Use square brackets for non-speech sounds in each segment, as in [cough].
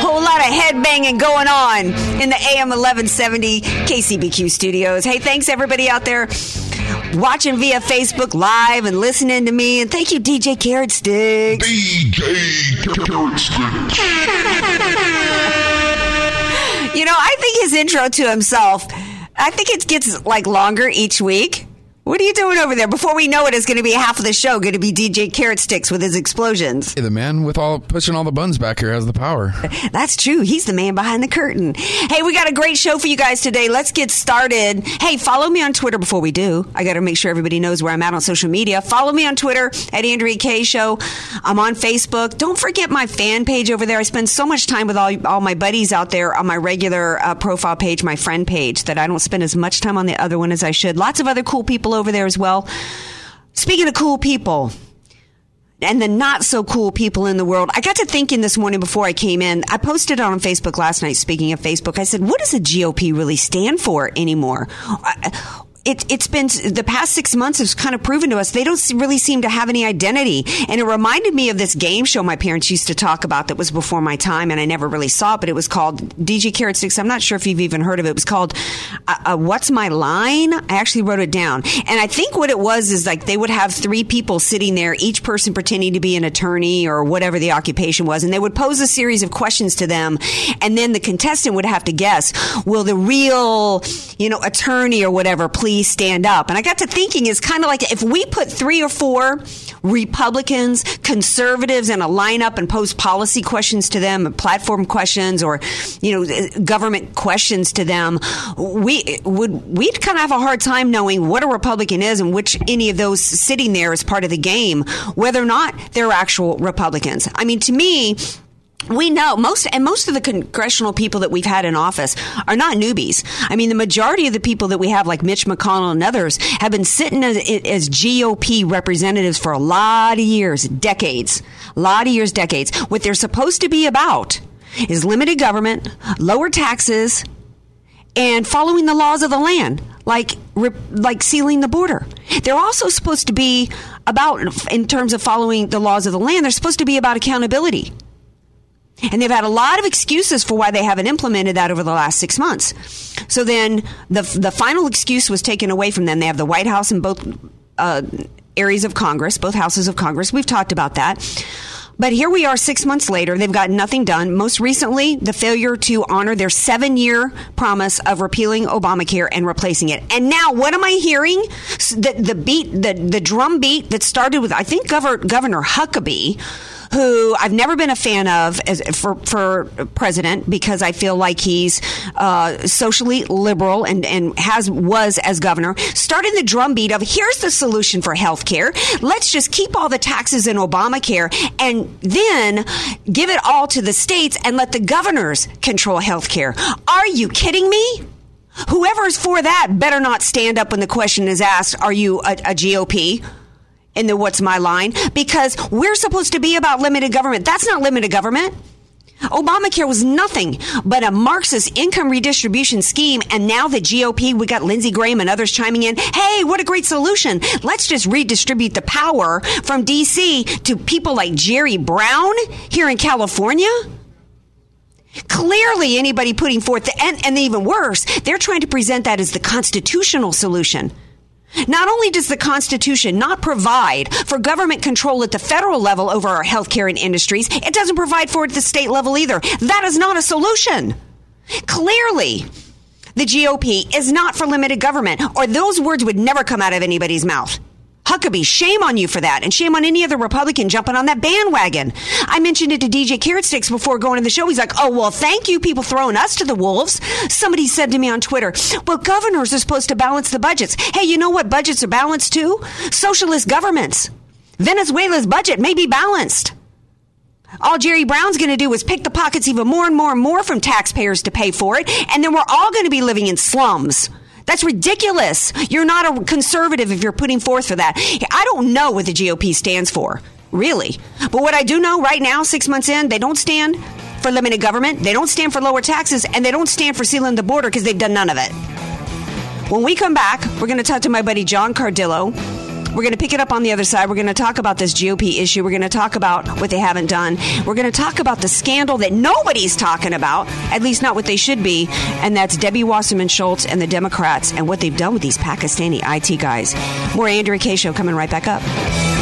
Whole lot of headbanging going on in the AM 1170 KCBQ studios. Hey, thanks everybody out there watching via Facebook Live and listening to me. And thank you, DJ Carrot Sticks. DJ Carrot Sticks. You know, I think his intro to himself, I think it gets like longer each week. What are you doing over there? Before we know it, it's going to be half of the show going to be DJ Carrot Sticks with his explosions. Hey, the man with all pushing all the buttons back here has the power. [laughs] That's true. He's the man behind the curtain. Hey, we got a great show for you guys today. Let's get started. Hey, follow me on Twitter before we do. I got to make sure everybody knows where I'm at on social media. Follow me on Twitter at Andrea Kaye Show. I'm on Facebook. Don't forget my fan page over there. I spend so much time with all all my buddies out there on my regular uh, profile page, my friend page, that I don't spend as much time on the other one as I should. Lots of other cool people over there as well. Speaking of cool people, and the not so cool people in the world. I got to thinking this morning before I came in. I posted on Facebook last night. Speaking of Facebook, I said, "What does the GOP really stand for anymore?" Uh, It, it's been the past six months has kind of proven to us they don't really seem to have any identity. And it reminded me of this game show my parents used to talk about that was before my time, and I never really saw it, but it was called DJ Carrot Sticks. I'm not sure if you've even heard of it. It was called uh, uh, What's My Line? I actually wrote it down. And I think what it was is like they would have three people sitting there, each person pretending to be an attorney or whatever the occupation was, and they would pose a series of questions to them, and then the contestant would have to guess, will the real, you know, attorney or whatever please stand up. And I got to thinking it's kind of like if we put three or four Republicans, conservatives in a lineup and pose policy questions to them, platform questions or, you know, uh, government questions to them, we would, we'd kind of have a hard time knowing what a Republican is and which any of those sitting there is part of the game, whether or not they're actual Republicans. I mean, to me, we know most and most of the congressional people that we've had in office are not newbies. I mean, the majority of the people that we have, like Mitch McConnell and others, have been sitting as, as GOP representatives for a lot of years, decades, a lot of years, decades. What they're supposed to be about is limited government, lower taxes, and following the laws of the land, like like sealing the border. They're also supposed to be about, in terms of following the laws of the land, they're supposed to be about accountability. And they've had a lot of excuses for why they haven't implemented that over the last six months. So then the, the final excuse was taken away from them. They have the White House and both uh, areas of Congress, both houses of Congress. We've talked about that. But here we are six months later. They've got nothing done. Most recently, the failure to honor their seven year promise of repealing Obamacare and replacing it. And now, what am I hearing? The, the beat, the, the drum beat that started with, I think, Governor, Governor Huckabee who I've never been a fan of as, for for president because I feel like he's uh, socially liberal and and has was as governor. Started the drumbeat of here's the solution for health care. Let's just keep all the taxes in Obamacare and then give it all to the states and let the governors control health care. Are you kidding me? Whoever's for that better not stand up when the question is asked, are you a, a GOP? In the what's my line because we're supposed to be about limited government. That's not limited government. Obamacare was nothing but a Marxist income redistribution scheme. And now the GOP, we got Lindsey Graham and others chiming in. Hey, what a great solution. Let's just redistribute the power from DC to people like Jerry Brown here in California. Clearly, anybody putting forth, the, and, and even worse, they're trying to present that as the constitutional solution. Not only does the Constitution not provide for government control at the federal level over our healthcare and industries, it doesn't provide for it at the state level either. That is not a solution. Clearly, the GOP is not for limited government, or those words would never come out of anybody's mouth. Huckabee, shame on you for that, and shame on any other Republican jumping on that bandwagon. I mentioned it to DJ Carrot Sticks before going to the show. He's like, "Oh well, thank you, people throwing us to the wolves." Somebody said to me on Twitter, "Well, governors are supposed to balance the budgets." Hey, you know what budgets are balanced too? Socialist governments. Venezuela's budget may be balanced. All Jerry Brown's going to do is pick the pockets even more and more and more from taxpayers to pay for it, and then we're all going to be living in slums. That's ridiculous. You're not a conservative if you're putting forth for that. I don't know what the GOP stands for, really. But what I do know right now, six months in, they don't stand for limited government, they don't stand for lower taxes, and they don't stand for sealing the border because they've done none of it. When we come back, we're going to talk to my buddy John Cardillo. We're going to pick it up on the other side. We're going to talk about this GOP issue. We're going to talk about what they haven't done. We're going to talk about the scandal that nobody's talking about, at least not what they should be, and that's Debbie Wasserman Schultz and the Democrats and what they've done with these Pakistani IT guys. More Andrea Kaye. Show coming right back up.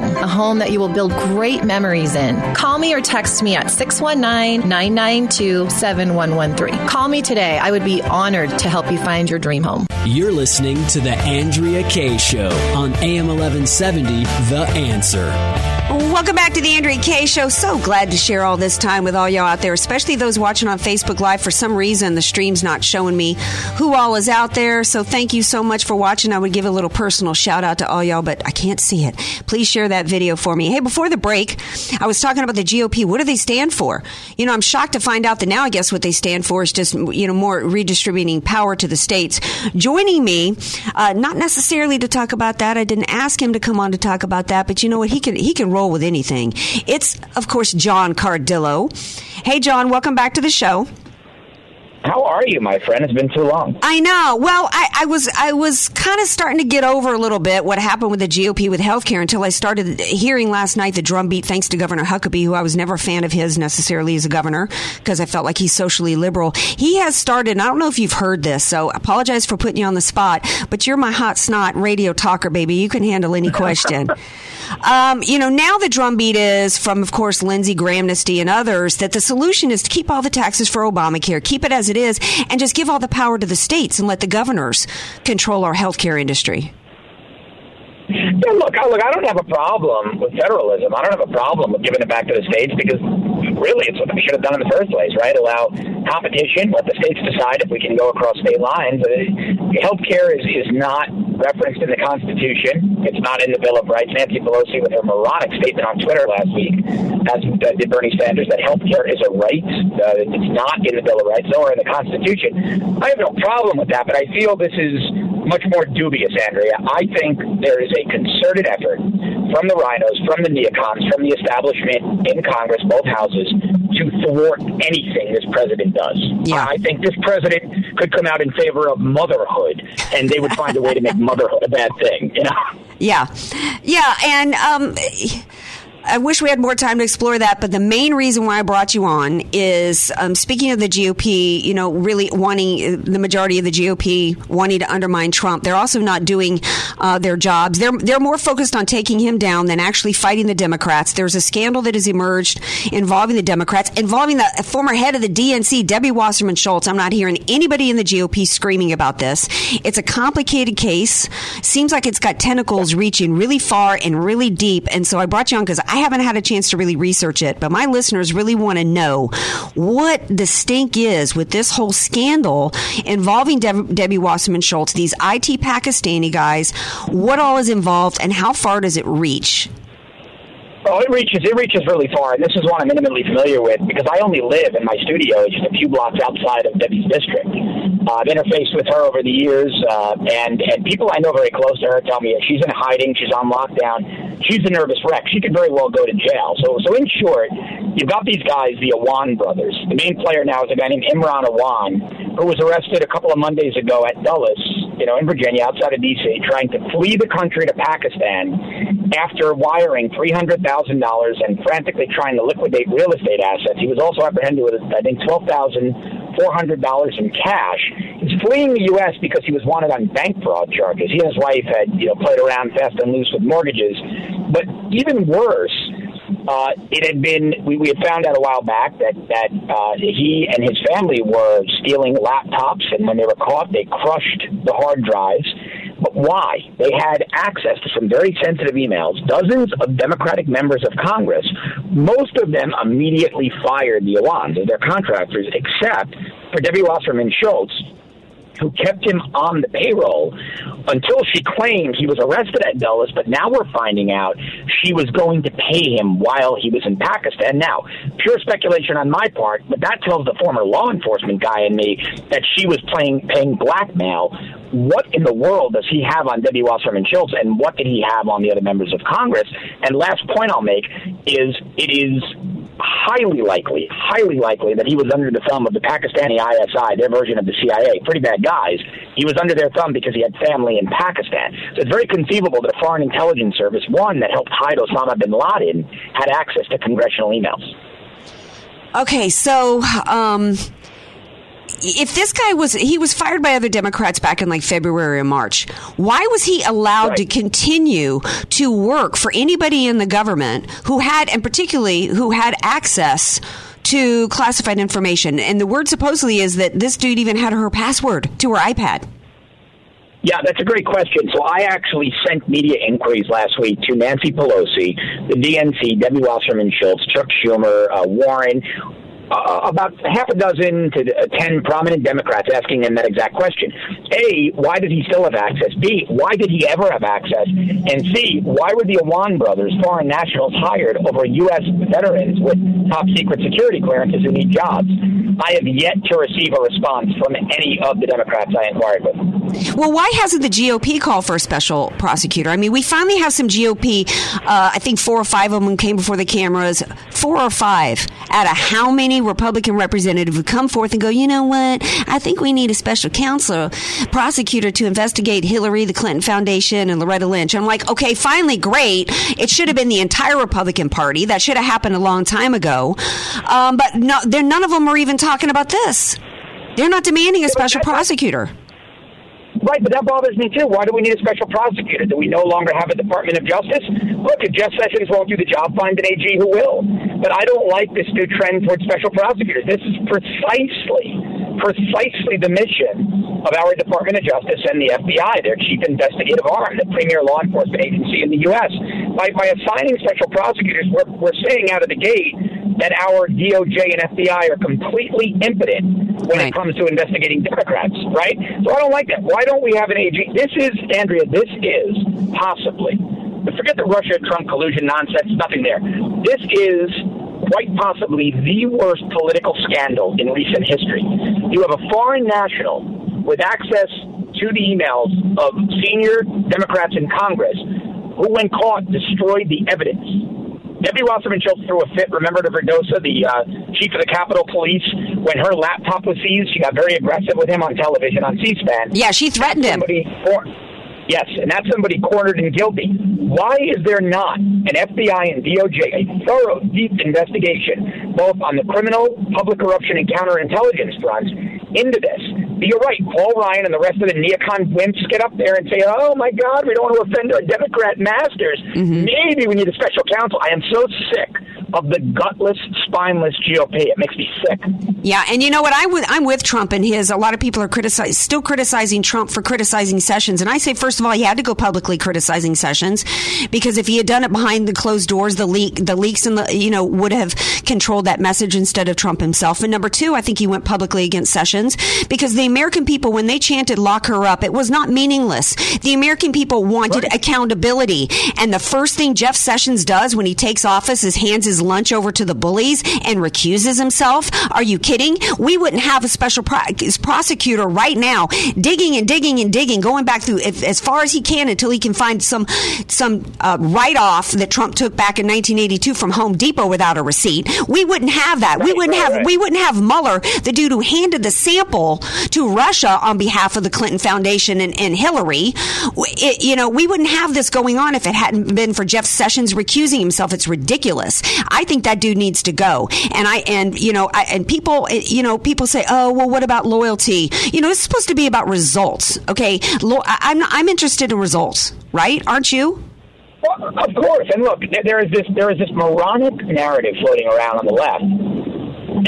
a home that you will build great memories in. Call me or text me at 619 992 7113. Call me today. I would be honored to help you find your dream home. You're listening to The Andrea Kaye Show on AM 1170, The Answer. Welcome back to the Andrea Kaye Show. So glad to share all this time with all y'all out there, especially those watching on Facebook Live. For some reason, the stream's not showing me who all is out there. So thank you so much for watching. I would give a little personal shout out to all y'all, but I can't see it. Please share that video for me. Hey, before the break, I was talking about the GOP. What do they stand for? You know, I'm shocked to find out that now I guess what they stand for is just, you know, more redistributing power to the states. Joining me, uh, not necessarily to talk about that. I didn't ask him to come on to talk about that, but you know what? He can, he can roll with anything. It's, of course, John Cardillo. Hey, John, welcome back to the show. How are you, my friend? It's been too long. I know. Well, I, I was I was kind of starting to get over a little bit what happened with the GOP with healthcare until I started hearing last night the drumbeat thanks to Governor Huckabee, who I was never a fan of his necessarily as a governor because I felt like he's socially liberal. He has started. And I don't know if you've heard this, so I apologize for putting you on the spot. But you're my hot snot radio talker, baby. You can handle any question. [laughs] Um, you know, now the drumbeat is from, of course, Lindsey Grahamnesty and others that the solution is to keep all the taxes for Obamacare, keep it as it is, and just give all the power to the states and let the governors control our healthcare industry. Yeah, look, look, I don't have a problem with federalism. I don't have a problem with giving it back to the states because really it's what we should have done in the first place, right? Allow competition, let the states decide if we can go across state lines. Uh, healthcare is, is not referenced in the Constitution. It's not in the Bill of Rights. Nancy Pelosi, with her moronic statement on Twitter last week, as uh, did Bernie Sanders, that healthcare is a right. Uh, it's not in the Bill of Rights, nor in the Constitution. I have no problem with that, but I feel this is much more dubious, Andrea. I think there is a concerted effort from the RINOs, from the neocons, from the establishment in Congress, both houses, to thwart anything this president does. Yeah. I think this president could come out in favor of motherhood, and they would find a way to make motherhood a bad thing. You know? [laughs] Yeah, yeah, and um, I wish we had more time to explore that, but the main reason why I brought you on is um, speaking of the GOP, you know, really wanting the majority of the GOP wanting to undermine Trump. They're also not doing uh, their jobs. They're they're more focused on taking him down than actually fighting the Democrats. There's a scandal that has emerged involving the Democrats, involving the former head of the DNC, Debbie Wasserman Schultz. I'm not hearing anybody in the GOP screaming about this. It's a complicated case. Seems like it's got tentacles reaching really far and really deep. And so I brought you on because I haven't had a chance to really research it, but my listeners really want to know what the stink is with this whole scandal involving Deb- Debbie Wasserman Schultz, these IT Pakistani guys, what all is involved, and how far does it reach? Oh, it reaches it reaches really far, and this is one I'm intimately familiar with because I only live in my studio just a few blocks outside of Debbie's district. Uh, I've interfaced with her over the years, uh, and and people I know very close to her tell me she's in hiding, she's on lockdown, she's a nervous wreck. She could very well go to jail. So so in short, you've got these guys, the Awan brothers. The main player now is a guy named Imran Awan, who was arrested a couple of Mondays ago at Dulles, you know, in Virginia, outside of D.C., trying to flee the country to Pakistan after wiring three hundred thousand dollars and frantically trying to liquidate real estate assets. He was also apprehended with, I think, twelve thousand four hundred dollars in cash. He's fleeing the U.S. because he was wanted on bank fraud charges. He and his wife had, you know, played around fast and loose with mortgages. But even worse, uh, it had been we, we had found out a while back that that uh, he and his family were stealing laptops, and when they were caught, they crushed the hard drives. But why? They had access to some very sensitive emails. Dozens of Democratic members of Congress, most of them immediately fired the Awans as their contractors, except for Debbie Wasserman Schultz, who kept him on the payroll until she claimed he was arrested at Dulles, but now we're finding out she was going to pay him while he was in Pakistan. Now, pure speculation on my part, but that tells the former law enforcement guy in me that she was playing paying blackmail. What in the world does he have on Debbie Wasserman Schultz, and what did he have on the other members of Congress? And last point I'll make is it is highly likely, highly likely that he was under the thumb of the Pakistani ISI, their version of the CIA. Pretty bad guys. He was under their thumb because he had family in Pakistan. So it's very conceivable that a foreign intelligence service, one that helped hide Osama bin Laden, had access to congressional emails. Okay, so um, if this guy was he was fired by other Democrats back in like February or March, why was he allowed right. to continue to work for anybody in the government who had, and particularly who had access? To classified information. And the word supposedly is that this dude even had her password to her iPad. Yeah, that's a great question. So I actually sent media inquiries last week to Nancy Pelosi, the DNC, Debbie Wasserman Schultz, Chuck Schumer, uh, Warren, uh, about half a dozen to uh, ten prominent Democrats asking him that exact question. A, why did he still have access? B, why did he ever have access? And C, why were the Awan brothers, foreign nationals, hired over U.S. veterans with top secret security clearances who need jobs? I have yet to receive a response from any of the Democrats I inquired with. Well, why hasn't the GOP called for a special prosecutor? I mean, we finally have some GOP. Uh, I think four or five of them came before the cameras. Four or five out of how many Republican representatives would come forth and go, you know what? I think we need a special counsel prosecutor to investigate Hillary, the Clinton Foundation, and Loretta Lynch. I'm like, okay, finally, great. It should have been the entire Republican Party. That should have happened a long time ago. Um, but no, none of them are even talking about this. They're not demanding a special prosecutor. Right, but that bothers me too. Why do we need a special prosecutor? Do we no longer have a Department of Justice? Look, if Jeff Sessions won't do the job, find an AG who will. But I don't like this new trend towards special prosecutors. This is precisely, precisely the mission of our Department of Justice and the FBI, their chief investigative arm, the premier law enforcement agency in the U.S. By, by assigning special prosecutors, we're, we're saying out of the gate that our DOJ and FBI are completely impotent when right. it comes to investigating Democrats, right? So I don't like that. Why don't we have an AG? This is, Andrea, this is possibly, forget the Russia Trump collusion nonsense, nothing there. This is quite possibly the worst political scandal in recent history. You have a foreign national with access to the emails of senior Democrats in Congress who, when caught, destroyed the evidence Debbie Wasserman Schultz threw a fit. Remember to Verderosa, the uh, chief of the Capitol Police, when her laptop was seized, she got very aggressive with him on television on C-SPAN. Yeah, she threatened him. Yes, and that's somebody cornered and guilty. Why is there not an FBI and DOJ, a thorough, deep investigation, both on the criminal, public corruption, and counterintelligence fronts, into this? You're right. Paul Ryan and the rest of the neocon wimps get up there and say, oh my God, we don't want to offend our Democrat masters. Mm-hmm. Maybe we need a special counsel. I am so sick of the gutless, spineless GOP. It makes me sick. Yeah, and you know what? I w- I'm with Trump and his. A lot of people are criticize, still criticizing Trump for criticizing Sessions, and I say first of all, he had to go publicly criticizing Sessions because if he had done it behind the closed doors, the leak, the leaks, and the you know would have controlled that message instead of Trump himself. And number two, I think he went publicly against Sessions because the American people, when they chanted "lock her up," it was not meaningless. The American people wanted accountability, and the first thing Jeff Sessions does when he takes office is hands his lunch over to the bullies and recuses himself. Are you kidding? We wouldn't have a special pro- prosecutor right now digging and digging and digging, going back through if, as far as he can until he can find some some uh, write off that Trump took back in 1982 from Home Depot without a receipt. We wouldn't have that. we wouldn't right, have right. we wouldn't have Mueller, the dude who handed the sample to Russia on behalf of the Clinton Foundation and, and Hillary. It, you know, we wouldn't have this going on if it hadn't been for Jeff Sessions recusing himself. It's ridiculous. I think that dude needs to go. And I and you know, I, and people, eh, you know, people say, oh, well, what about loyalty? You know, it's supposed to be about results. Okay, Lo- I'm I'm interested in results, right? Aren't you? Well, of course. And look, there is this there is this moronic narrative floating around on the left,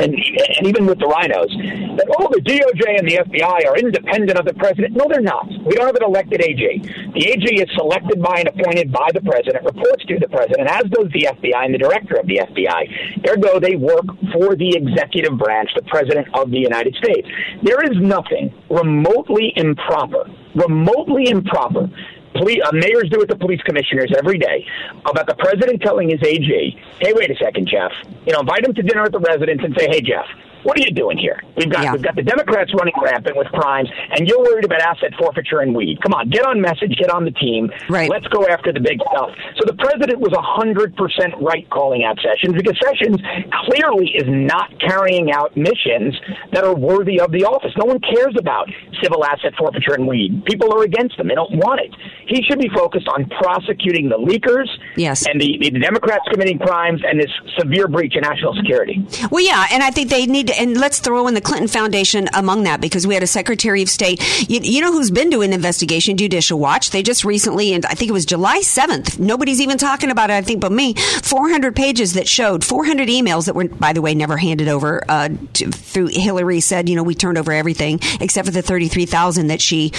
and and even with the RINOs, that oh, the DOJ and the FBI are independent of the president. No, they're not. We don't have an elected AG. The AG is selected by and appointed by the president, reports to the president, as does the FBI and the director of the FBI. Ergo, they work for the executive branch, the president of the United States. There is nothing remotely improper, remotely improper police, uh, mayors do it to police commissioners every day about the president telling his AG, "Hey, wait a second, Jeff. You know, invite him to dinner at the residence and say, "Hey, Jeff, what are you doing here? We've got Yeah. we've got the Democrats running rampant with crimes, and you're worried about asset forfeiture and weed. Come on, get on message, get on the team. Right. Let's go after the big stuff." So the president was hundred percent right calling out Sessions because Sessions clearly is not carrying out missions that are worthy of the office. No one cares about civil asset forfeiture and weed. People are against them. They don't want it. He should be focused on prosecuting the leakers Yes. and the, the Democrats committing crimes and this severe breach in national security. Well, yeah, and I think they need to, and let's throw in the Clinton Foundation among that because we had a Secretary of State. You, you know who's been doing investigation? Judicial Watch. They just recently, and I think it was July 7th, nobody's even talking about it, I think, but me, 400 pages that showed 400 emails that were, by the way, never handed over uh, to, through Hillary said, you know, we turned over everything except for the 33,000 that she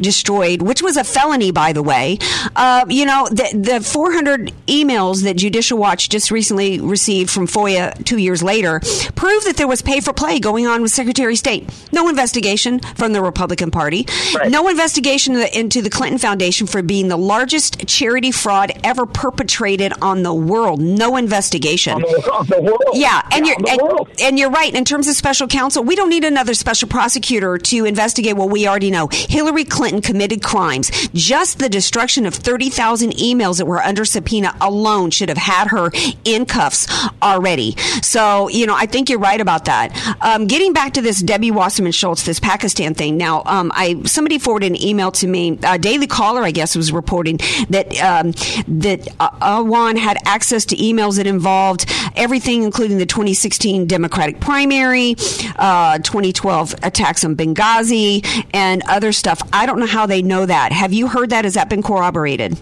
destroyed, which was a felony, by the way. Uh, you know, the, the 400 emails that Judicial Watch just recently received from FOIA two years later prove that there was pay for play going on with Secretary of State. No investigation from the Republican Party. No investigation into the Clinton Foundation for being the largest charity fraud ever perpetrated on the world. No investigation. On the, on the world. Yeah, and you're on the and, and you're right. In terms of special counsel, we don't need another special prosecutor to investigate what we already know. Hillary Clinton committed crimes. Just the destruction of thirty thousand emails that were under subpoena alone should have had her in cuffs already. So you know, I think you're right about that. Um, getting back to this Debbie Wasserman Schultz, this Pakistan thing. Now, um, I somebody forwarded an email to me. Uh, Daily Caller, I guess, was reporting that um, that uh, Awan had access to emails that involved everything, including the 2016 Democratic primary, uh, 2012 attacks on Benghazi, and other stuff. I don't know how they know that. Have you heard that? Has that been corroborated?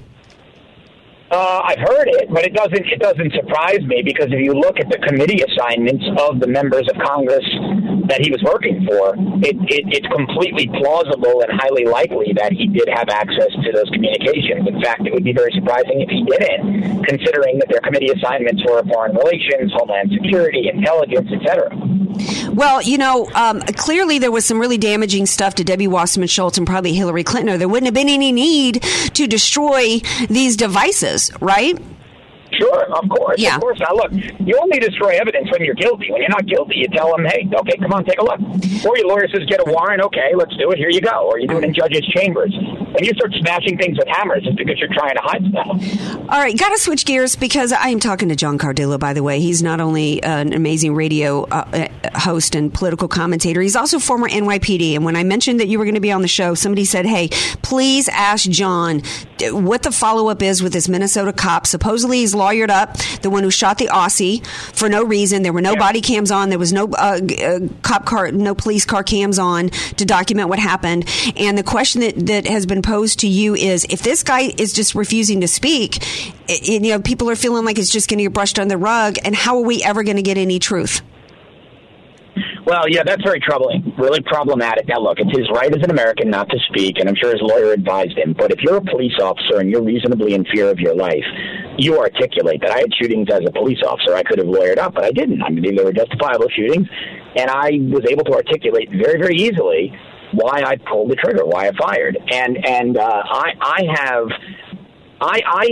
Uh, I've heard it, but it doesn't it doesn't surprise me because if you look at the committee assignments of the members of Congress that he was working for, it, it, it's completely plausible and highly likely that he did have access to those communications. In fact, it would be very surprising if he didn't, considering that their committee assignments were foreign relations, homeland security, intelligence, etc. Well, you know, um, clearly there was some really damaging stuff to Debbie Wasserman Schultz and probably Hillary Clinton, or there wouldn't have been any need to destroy these devices, right? Sure, of course. Yeah. Of course. Now, look, you only destroy evidence when you're guilty. When you're not guilty, you tell them, hey, okay, come on, take a look. Or your lawyer says, get a warrant, okay, let's do it, here you go. Or you do it in judges' chambers. When you start smashing things with hammers, it's because you're trying to hide stuff. All right, got to switch gears because I am talking to John Cardillo, by the way. He's not only an amazing radio uh, uh, host and political commentator, he's also former NYPD. And when I mentioned that you were going to be on the show, somebody said, hey, please ask John what the follow up is with this Minnesota cop. Supposedly he's lawyered up, the one who shot the Aussie for no reason. There were no body cams on. There was no uh, uh, cop car, no police car cams on to document what happened. And the question that, that has been posed to you is, if this guy is just refusing to speak, i- i- you know, people are feeling like it's just going to get brushed under the rug. And how are we ever going to get any truth? Well, yeah, that's very troubling, really problematic. Now, look, it's his right as an American not to speak, and I'm sure his lawyer advised him. But if you're a police officer and you're reasonably in fear of your life, you articulate that. I had shootings as a police officer. I could have lawyered up, but I didn't. I mean, they were justifiable shootings, and I was able to articulate very, very easily why I pulled the trigger, why I fired, and and uh, I I have I I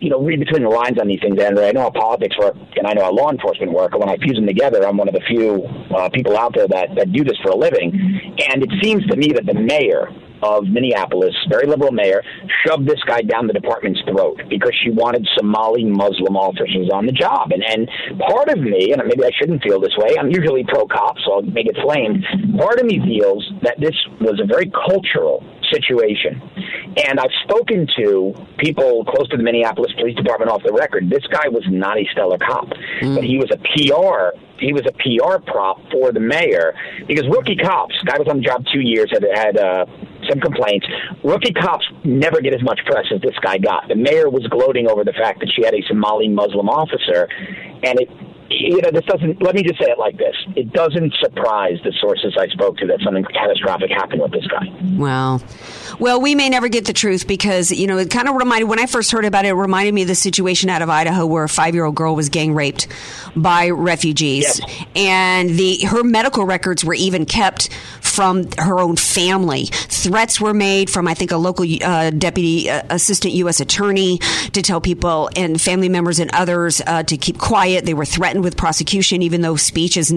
you know read between the lines on these things, Andrew. I know how politics work, and I know how law enforcement work. And when I fuse them together, I'm one of the few uh, people out there that that do this for a living. And it seems to me that the mayor of Minneapolis, very liberal mayor, shoved this guy down the department's throat because she wanted Somali Muslim officers on the job. And and part of me, and maybe I shouldn't feel this way, I'm usually pro cop, so I'll make it flamed. Part of me feels that this was a very cultural situation. And I've spoken to people close to the Minneapolis Police Department off the record. This guy was not a stellar cop, but he was a PR. He was a PR prop for the mayor because rookie cops. Guy was on the job two years, had had uh, some complaints. Rookie cops never get as much press as this guy got. The mayor was gloating over the fact that she had a Somali Muslim officer, and it you know, this doesn't, let me just say it like this. It doesn't surprise the sources I spoke to that something catastrophic happened with this guy. Well, well, we may never get the truth because you know it kind of reminded when I first heard about it. It reminded me of the situation out of Idaho where a five-year-old girl was gang raped by refugees, and the her medical records were even kept from her own family. Threats were made from I think a local uh, deputy uh, assistant U.S. attorney to tell people and family members and others uh, to keep quiet. They were threatened with prosecution, even though speech is,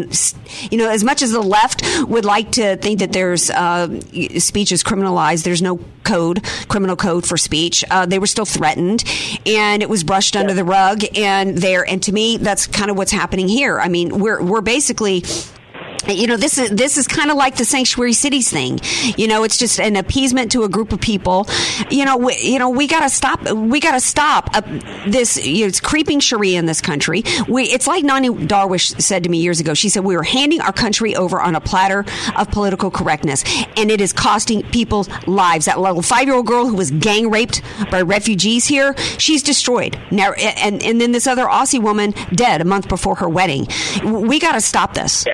you know, as much as the left would like to think that there's uh, speech is criminalized, there's no code, criminal code for speech. Uh, they were still threatened, and it was brushed under the rug. And there, and to me, that's kind of what's happening here. I mean, we're we're basically you know this is this is kind of like the sanctuary cities thing. You know it's just an appeasement to a group of people. You know we, you know we got to stop we got to stop uh, this you know, it's creeping sharia in this country. We it's like Nonie Darwish said to me years ago. She said we were handing our country over on a platter of political correctness and it is costing people's lives. That little 5-year-old girl who was gang raped by refugees here she's destroyed. Now and and then this other Aussie woman dead a month before her wedding. We got to stop this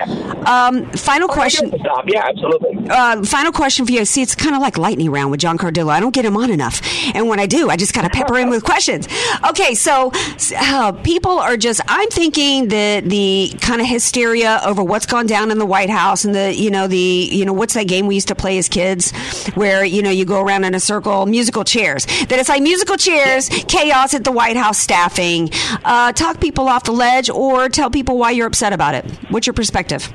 um, final question. Stop. Yeah, absolutely. Uh, final question for you. See, it's kind of like lightning round with John Cardillo. I don't get him on enough, and when I do, I just got to pepper him with [laughs] questions. Okay, so uh, people are just. I'm thinking that the kind of hysteria over what's gone down in the White House and the you know the you know what's that game we used to play as kids, where you know you go around in a circle, musical chairs. That it's like musical chairs, chaos at the White House staffing. Uh, talk people off the ledge, or tell people why you're upset about it. What's your perspective?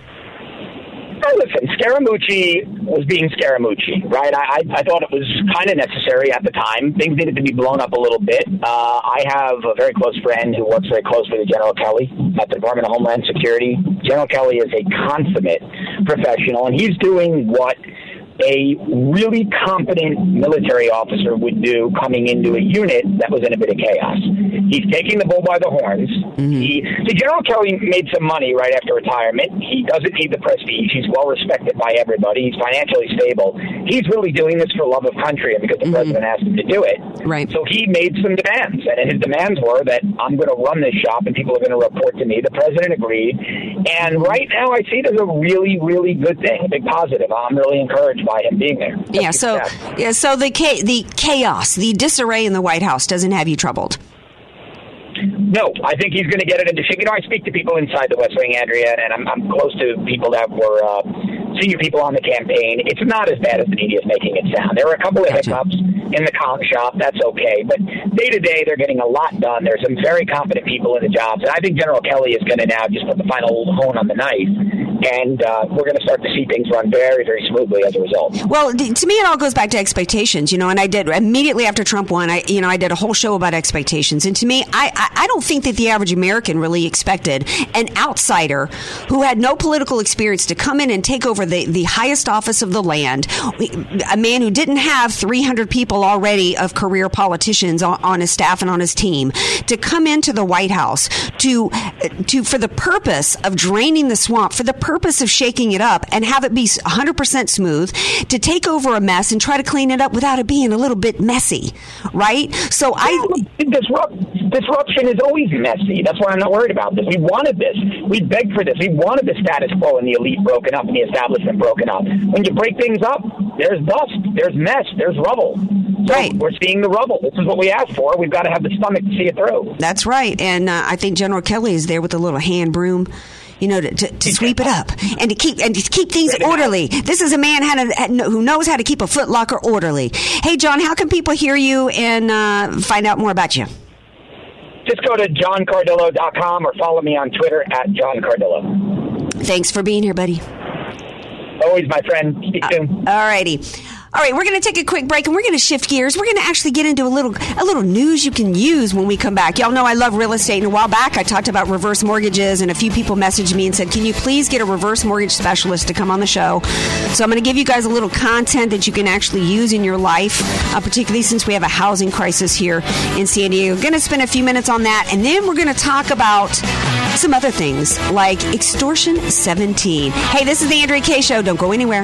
Listen, Scaramucci was being Scaramucci, right? I, I, I thought it was kind of necessary at the time. Things needed to be blown up a little bit. Uh, I have a very close friend who works very closely with General Kelly at the Department of Homeland Security. General Kelly is a consummate professional, and he's doing what a really competent military officer would do coming into a unit that was in a bit of chaos. He's taking the bull by the horns. Mm-hmm. He, see, General Kelly made some money right after retirement. He doesn't need the prestige. He's well respected by everybody. He's financially stable. He's really doing this for love of country and because the mm-hmm. president asked him to do it. Right. So he made some demands, and his demands were that I'm going to run this shop and people are going to report to me. The president agreed, and right now I see it as a really, really good thing, a big positive. I'm really encouraged by him being there. Yeah, so yeah, so the the chaos, the disarray in the White House doesn't have you troubled. No, I think he's going to get it into shape. You know, I speak to people inside the West Wing, Andrea, and I'm, I'm close to people that were uh, senior people on the campaign. It's not as bad as the media is making it sound. There were a couple of hiccups in the comp shop. That's okay. But day to day, they're getting a lot done. There's some very competent people in the jobs. And I think General Kelly is going to now just put the final old hone on the knife and uh, we're going to start to see things run very, very smoothly as a result. Well, to me, it all goes back to expectations, you know. And I did immediately after Trump won. I, you know, I did a whole show about expectations. And to me, I, I, don't think that the average American really expected an outsider who had no political experience to come in and take over the, the highest office of the land, a man who didn't have 300 people already of career politicians on, on his staff and on his team, to come into the White House to, to for the purpose of draining the swamp, for the purpose of shaking it up, and have it be 100% smooth, to take over a mess and try to clean it up without it being a little bit messy, right? So I disrupt, disruption is always messy. That's why I'm not worried about this. We wanted this. We begged for this. We wanted the status quo and the elite broken up and the establishment broken up. When you break things up, there's dust, there's mess, there's rubble. So Right. we're seeing the rubble. This is what we asked for. We've got to have the stomach to see it through. That's right. And uh, I think General Kelly is there with a little hand broom. You know, to, to, to sweep it up and to keep and to keep things orderly. This is a man how to, who knows how to keep a footlocker orderly. Hey, John, how can people hear you and uh, find out more about you? Just go to johncardillo.com or follow me on Twitter at John Cardillo. Thanks for being here, buddy. Always my friend. Speak soon. All righty. All right, we're going to take a quick break and we're going to shift gears. We're going to actually get into a little a little news you can use when we come back. Y'all know I love real estate, and a while back I talked about reverse mortgages, and a few people messaged me and said, "Can you please get a reverse mortgage specialist to come on the show?" So I'm going to give you guys a little content that you can actually use in your life, uh, particularly since we have a housing crisis here in San Diego. Going to spend a few minutes on that, and then we're going to talk about some other things like extortion 17. Hey, this is the Andrea Kaye Show. Don't go anywhere.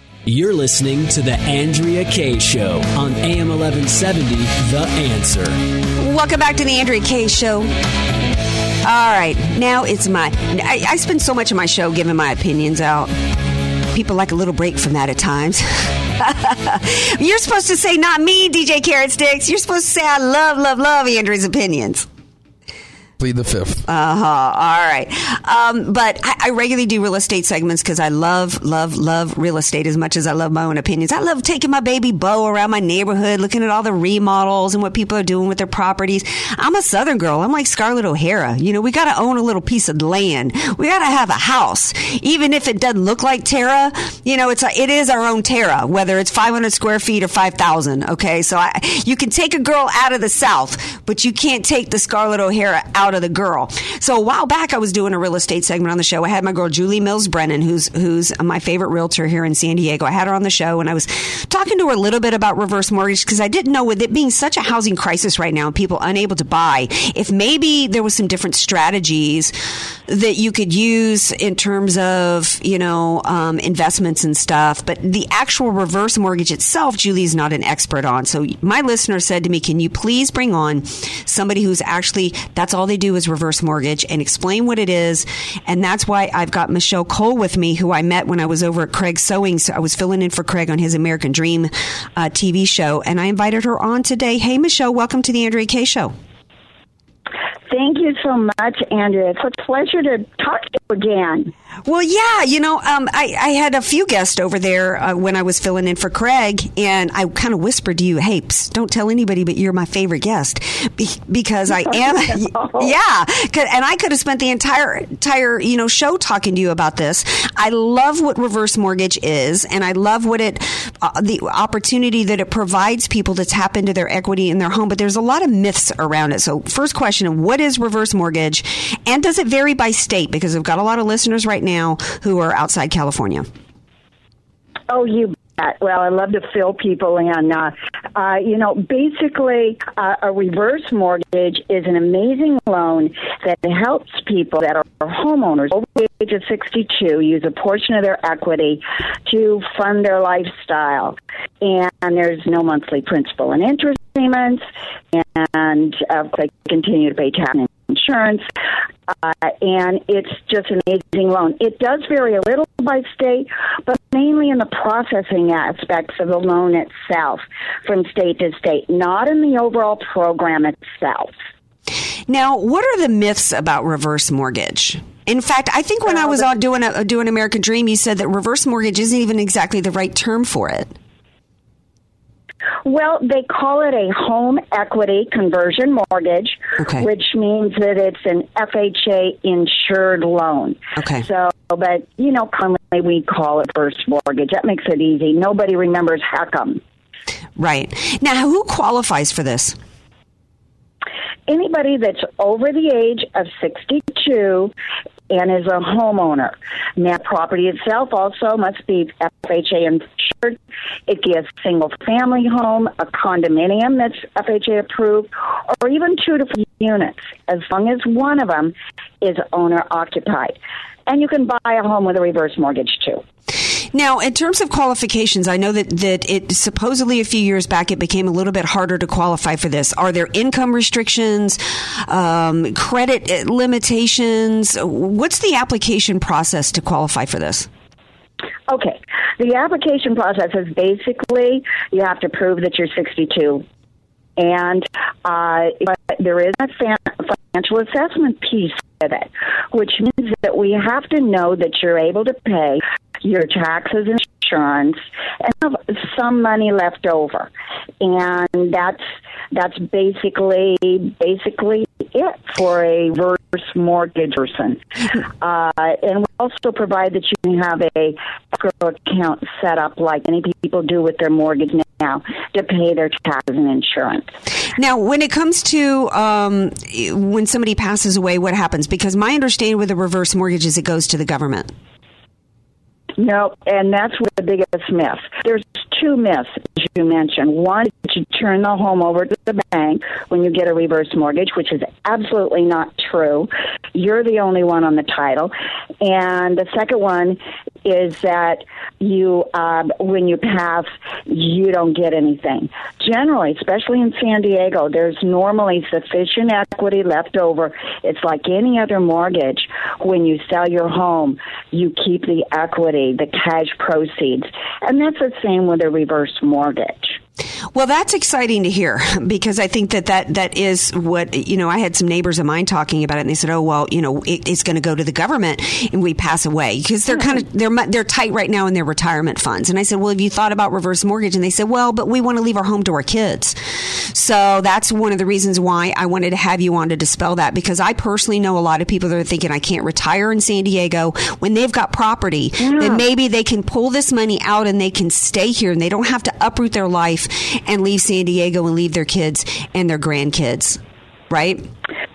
You're listening to The Andrea Kaye Show on AM 1170, The Answer. Welcome back to the Andrea Kaye Show. All right, now it's my. I, I spend so much of my show giving my opinions out. People like a little break from that at times. [laughs] You're supposed to say, not me, DJ Carrot Sticks. You're supposed to say, I love, love, love Andrea's opinions. Plead the fifth. Uh huh. All right. Um, but I, I regularly do real estate segments because I love, love, love real estate as much as I love my own opinions. I love taking my baby Bo around my neighborhood, looking at all the remodels and what people are doing with their properties. I'm a Southern girl. I'm like Scarlett O'Hara. You know, we got to own a little piece of land. We got to have a house, even if it doesn't look like Tara. You know, it's a, it is our own Tara, whether it's 500 square feet or 5,000. Okay, so I, you can take a girl out of the South, but you can't take the Scarlett O'Hara out of the girl. So a while back, I was doing a real estate segment on the show. I had my girl Julie Mills Brennan, who's who's my favorite realtor here in San Diego. I had her on the show, and I was talking to her a little bit about reverse mortgage because I didn't know with it being such a housing crisis right now, and people unable to buy, if maybe there was some different strategies that you could use in terms of you know um, investments and stuff. But the actual reverse mortgage itself, Julie's not an expert on. So my listener said to me, "Can you please bring on somebody who's actually that's all they do is reverse mortgage and explain what it is?" And that's why I've got Michelle Cole with me, who I met when I was over at Craig Sewing. So I was filling in for Craig on his American Dream uh, TV show, and I invited her on today. Hey, Michelle, welcome to the Andrea Kaye Show. Thank you so much, Andrea. It's a pleasure to talk to you again. Well, yeah, you know, um, I, I had a few guests over there uh, when I was filling in for Craig, and I kind of whispered to you, "Hey, psst, don't tell anybody, but you're my favorite guest Be- because I [laughs] am." [laughs] yeah. and I could have spent the entire entire you know show talking to you about this. I love what reverse mortgage is, and I love what it uh, the opportunity that it provides people to tap into their equity in their home. But there's a lot of myths around it. So, first question: What is reverse mortgage, and does it vary by state? Because I've got a lot of listeners right now who are outside California. Oh, you that. Well, I love to fill people in. Uh, uh, you know, basically, uh, a reverse mortgage is an amazing loan that helps people that are homeowners over the age of 62 use a portion of their equity to fund their lifestyle. And there's no monthly principal and interest payments, and uh, they continue to pay tax insurance. Uh, and it's just an amazing loan. It does vary a little by state, but mainly in the processing aspects of the loan itself from state to state, not in the overall program itself. Now, what are the myths about reverse mortgage? In fact, I think when I was doing a, doing American Dream, you said that reverse mortgage isn't even exactly the right term for it. Well, they call it a home equity conversion mortgage, Okay. which means that it's an FHA insured loan. Okay. So, but you know, commonly we call it first mortgage. That makes it easy. Nobody remembers HECM. Right. Now, who qualifies for this? Anybody that's over the age of 62 and is a homeowner. Now, property itself also must be FHA insured. It a single family home, a condominium that's FHA approved, or even two to four units, as long as one of them is owner occupied. And you can buy a home with a reverse mortgage too. Now, in terms of qualifications, I know that, that it supposedly a few years back it became a little bit harder to qualify for this. Are there income restrictions, um, credit limitations? What's the application process to qualify for this? Okay. The application process is basically you have to prove that you're 62. And uh, but there is a financial assessment piece of it, which means that we have to know that you're able to pay your taxes and insurance and have some money left over. And that's that's basically basically it for a reverse mortgage person. [laughs] Uh, and we also provide that you can have a escrow account set up like many people do with their mortgage now to pay their taxes and insurance. Now, when it comes to um, when somebody passes away, what happens? Because my understanding with a reverse mortgage is it goes to the government. No, and that's where the biggest myth. There's two myths, as you mentioned. One, you turn the home over to the bank when you get a reverse mortgage, which is absolutely not true. You're the only one on the title. And the second one is that you, um, when you pass, you don't get anything. Generally, especially in San Diego, there's normally sufficient equity left over. It's like any other mortgage. When you sell your home, you keep the equity, the cash proceeds. And that's the same with a reverse mortgage. Well, that's exciting to hear [laughs] because I think that that, that is what, you know, I had some neighbors of mine talking about it and they said, oh, well, you know, it, it's going to go to the government and we pass away because they're kind of, mm-hmm. they're, they're tight right now in their retirement funds. And I said, well, have you thought about reverse mortgage? And they said, well, but we want to leave our home to our kids. So that's one of the reasons why I wanted to have you on to dispel that because I personally know a lot of people that are thinking I can't retire in San Diego when they've got property that maybe they can pull this money out and they can stay here and they don't have to uproot their life and leave San Diego and leave their kids and their grandkids. Right?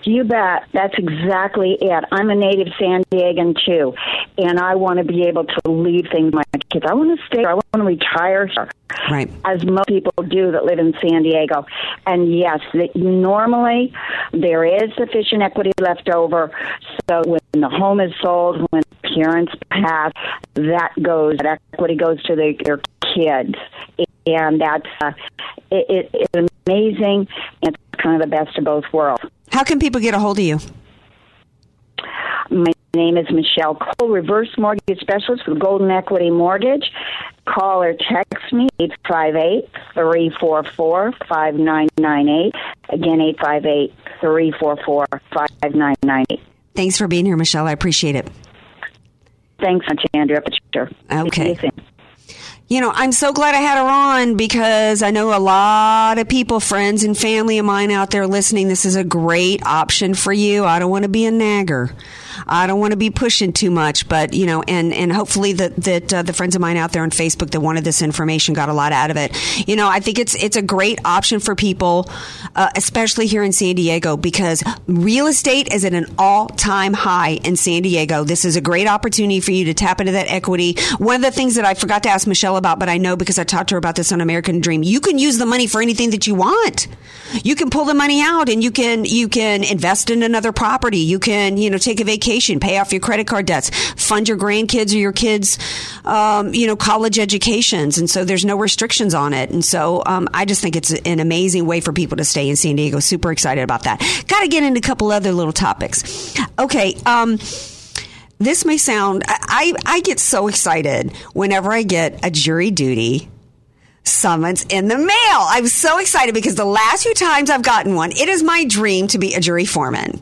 You bet. That's exactly it. I'm a native San Diegan too, and I want to be able to leave things to my kids. I want to stay. here. I want to retire here, right? As most people do that live in San Diego. And yes, that normally there is sufficient equity left over. So when the home is sold, when parents pass, that goes. That equity goes to the, their kids, and that's uh, it, it, it's amazing. It's kind of the best of both worlds. How can people get a hold of you? My name is Michelle Cole, reverse mortgage specialist with Golden Equity Mortgage. Call or text me 858 344 5998. Again, 858 344 5998. Thanks for being here, Michelle. I appreciate it. Thanks much, Andrea. Okay. You know, I'm so glad I had her on because I know a lot of people, friends and family of mine out there listening. This is a great option for you. I don't want to be a nagger. I don't want to be pushing too much, but you know, and and hopefully that that uh, the friends of mine out there on Facebook that wanted this information got a lot out of it. You know, I think it's it's a great option for people, uh, especially here in San Diego, because real estate is at an all time high in San Diego. This is a great opportunity for you to tap into that equity. One of the things that I forgot to ask Michelle about, but I know because I talked to her about this on American Dream, you can use the money for anything that you want. You can pull the money out and you can you can invest in another property. You can you know take a vacation, pay off your credit card debts, fund your grandkids or your kids, um, you know college educations, and so there's no restrictions on it. And so um, I just think it's an amazing way for people to stay in San Diego. Super excited about that. Got to get into a couple other little topics. Okay. Um, this may sound I, I get so excited whenever I get a jury duty summons in the mail. I'm so excited because the last few times I've gotten one, it is my dream to be a jury foreman.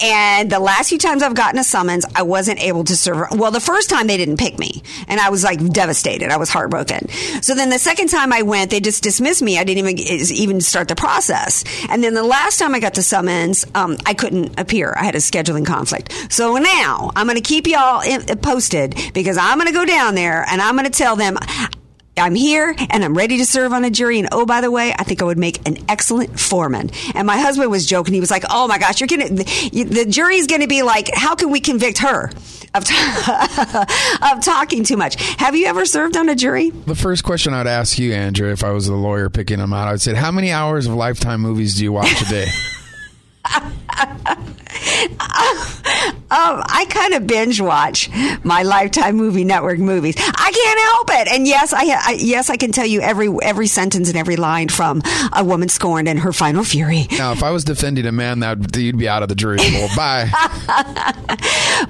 And the last few times I've gotten a summons, I wasn't able to serve. Well, the first time they didn't pick me and I was like devastated. I was heartbroken. So then the second time I went, they just dismissed me. I didn't even, even start the process. And then the last time I got the summons, um, I couldn't appear. I had a scheduling conflict. So now I'm going to keep y'all posted because I'm going to go down there and I'm going to tell them I'm here and I'm ready to serve on a jury. And oh, by the way, I think I would make an excellent foreman. And my husband was joking. He was like, "Oh my gosh, you're gonna the, the jury's gonna be like, how can we convict her of t- [laughs] of talking too much?" Have you ever served on a jury? The first question I'd ask you, Andrew, if I was the lawyer picking them out, I'd say, "How many hours of Lifetime movies do you watch a day?" [laughs] [laughs] um, I kind of binge watch my Lifetime Movie Network movies. I can't help it. And yes, I, I, yes I can tell you every every sentence and every line from A Woman Scorned and Her Final Fury. Now, if I was defending a man, that you'd be out of the jury pool. [laughs] Bye.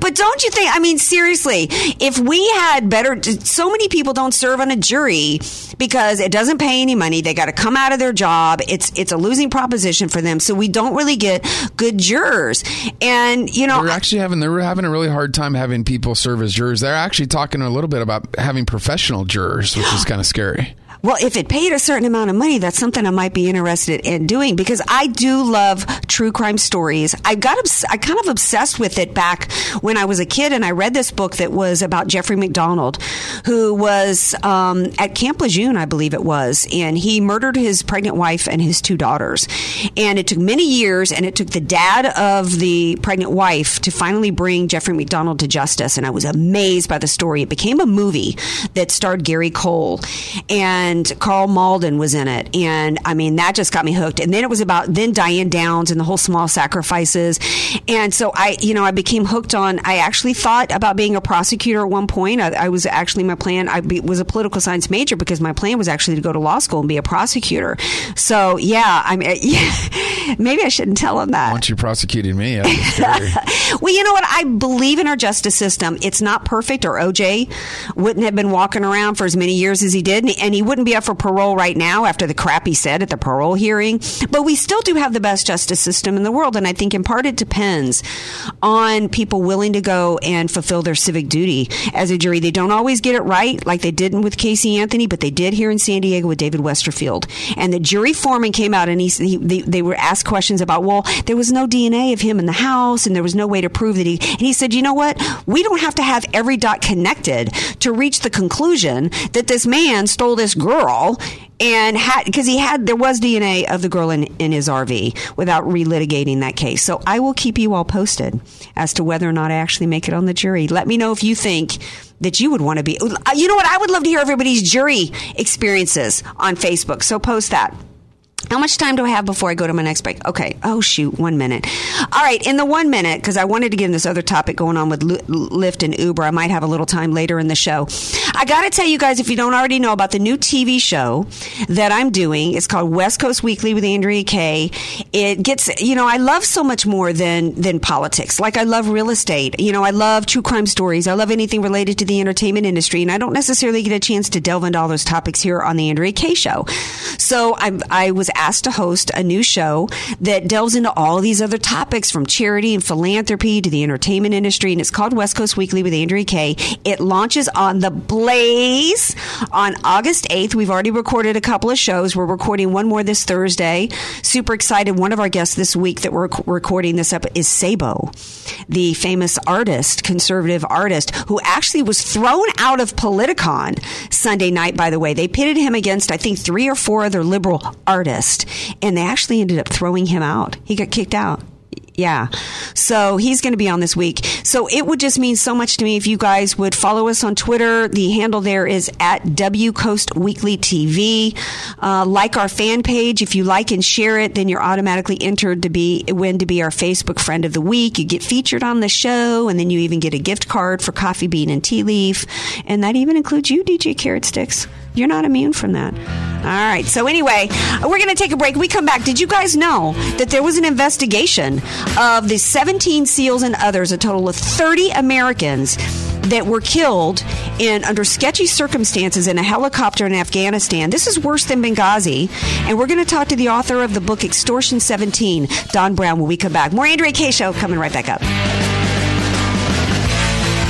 but don't you think? I mean, seriously, if we had better, so many people don't serve on a jury because it doesn't pay any money. They got to come out of their job. It's it's a losing proposition for them. So we don't really get good jurors. And you know, they're actually having they're having a really hard time having people serve as jurors. They're actually talking a little bit about having professional jurors, which is [gasps] kind of scary. Well, if it paid a certain amount of money, that's something I might be interested in doing because I do love true crime stories. I got obs- I kind of obsessed with it back when I was a kid, and I read this book that was about Jeffrey MacDonald, who was um, at Camp Lejeune, I believe it was, and he murdered his pregnant wife and his two daughters. And it took many years, and it took the dad of the pregnant wife to finally bring Jeffrey MacDonald to justice. And I was amazed by the story. It became a movie that starred Gary Cole and and Karl Malden was in it. And I mean, that just got me hooked. And then it was about then Diane Downs and the whole small sacrifices. And so I, you know, I became hooked on, I actually thought about being a prosecutor at one point. I, I was actually my plan, I be, was a political science major because my plan was actually to go to law school and be a prosecutor. So yeah, I mean, [laughs] yeah, maybe I shouldn't tell him that. Once you prosecuted me, [laughs] well, you know what? I believe in our justice system. It's not perfect, or OJ wouldn't have been walking around for as many years as he did, and he wouldn't be up for parole right now after the crap he said at the parole hearing. But we still do have the best justice system in the world. And I think in part it depends on people willing to go and fulfill their civic duty as a jury. They don't always get it right, like they didn't with Casey Anthony, but they did here in San Diego with David Westerfield. And the jury foreman came out and he, he they, they were asked questions about, well, there was no DNA of him in the house and there was no way to prove that he, and he said, you know what? We don't have to have every dot connected to reach the conclusion that this man stole this girl and had because he had there was DNA of the girl in, in his RV without relitigating that case. So I will keep you all posted as to whether or not I actually make it on the jury. Let me know if you think that you would want to be. You know what? I would love to hear everybody's jury experiences on Facebook. So post that. How much time do I have before I go to my next break? Okay. Oh, shoot. One minute. All right. In the one minute, because I wanted to get in this other topic going on with Lyft and Uber, I might have a little time later in the show. I got to tell you guys, if you don't already know about the new TV show that I'm doing, it's called West Coast Weekly with Andrea Kaye. It gets, you know, I love so much more than, than politics. Like I love real estate. You know, I love true crime stories. I love anything related to the entertainment industry. And I don't necessarily get a chance to delve into all those topics here on the Andrea Kaye show. So I, I was asked to host a new show that delves into all these other topics from charity and philanthropy to the entertainment industry. And it's called West Coast Weekly with Andrea Kaye. It launches on the Blaze on August 8th. We've already recorded a couple of shows. We're recording one more this Thursday. Super excited. One of our guests this week that we're recording this up is Sabo, the famous artist, conservative artist, who actually was thrown out of Politicon Sunday night, by the way. They pitted him against, I think, three or four other liberal artists, and they actually ended up throwing him out. He got kicked out. Yeah. So he's going to be on this week. So it would just mean so much to me if you guys would follow us on Twitter. The handle there is at W Coast Weekly TV. Uh, like our fan page. If you like and share it, then you're automatically entered to be win to be our Facebook friend of the week. You get featured on the show, and then you even get a gift card for coffee bean and tea leaf, and that even includes you, DJ Carrot Sticks. You're not immune from that. All right. So anyway, we're going to take a break. We come back. Did you guys know that there was an investigation of the 17 SEALs and others, a total of 30 Americans that were killed in under sketchy circumstances in a helicopter in Afghanistan. This is worse than Benghazi. And we're going to talk to the author of the book Extortion 17, Don Brown, when we come back. More Andrea Kaye show coming right back up.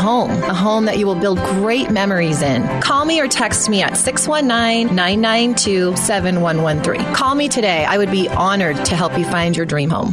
a home that you will build great memories in. Call me or text me at 619 992 7113. Call me today. I would be honored to help you find your dream home.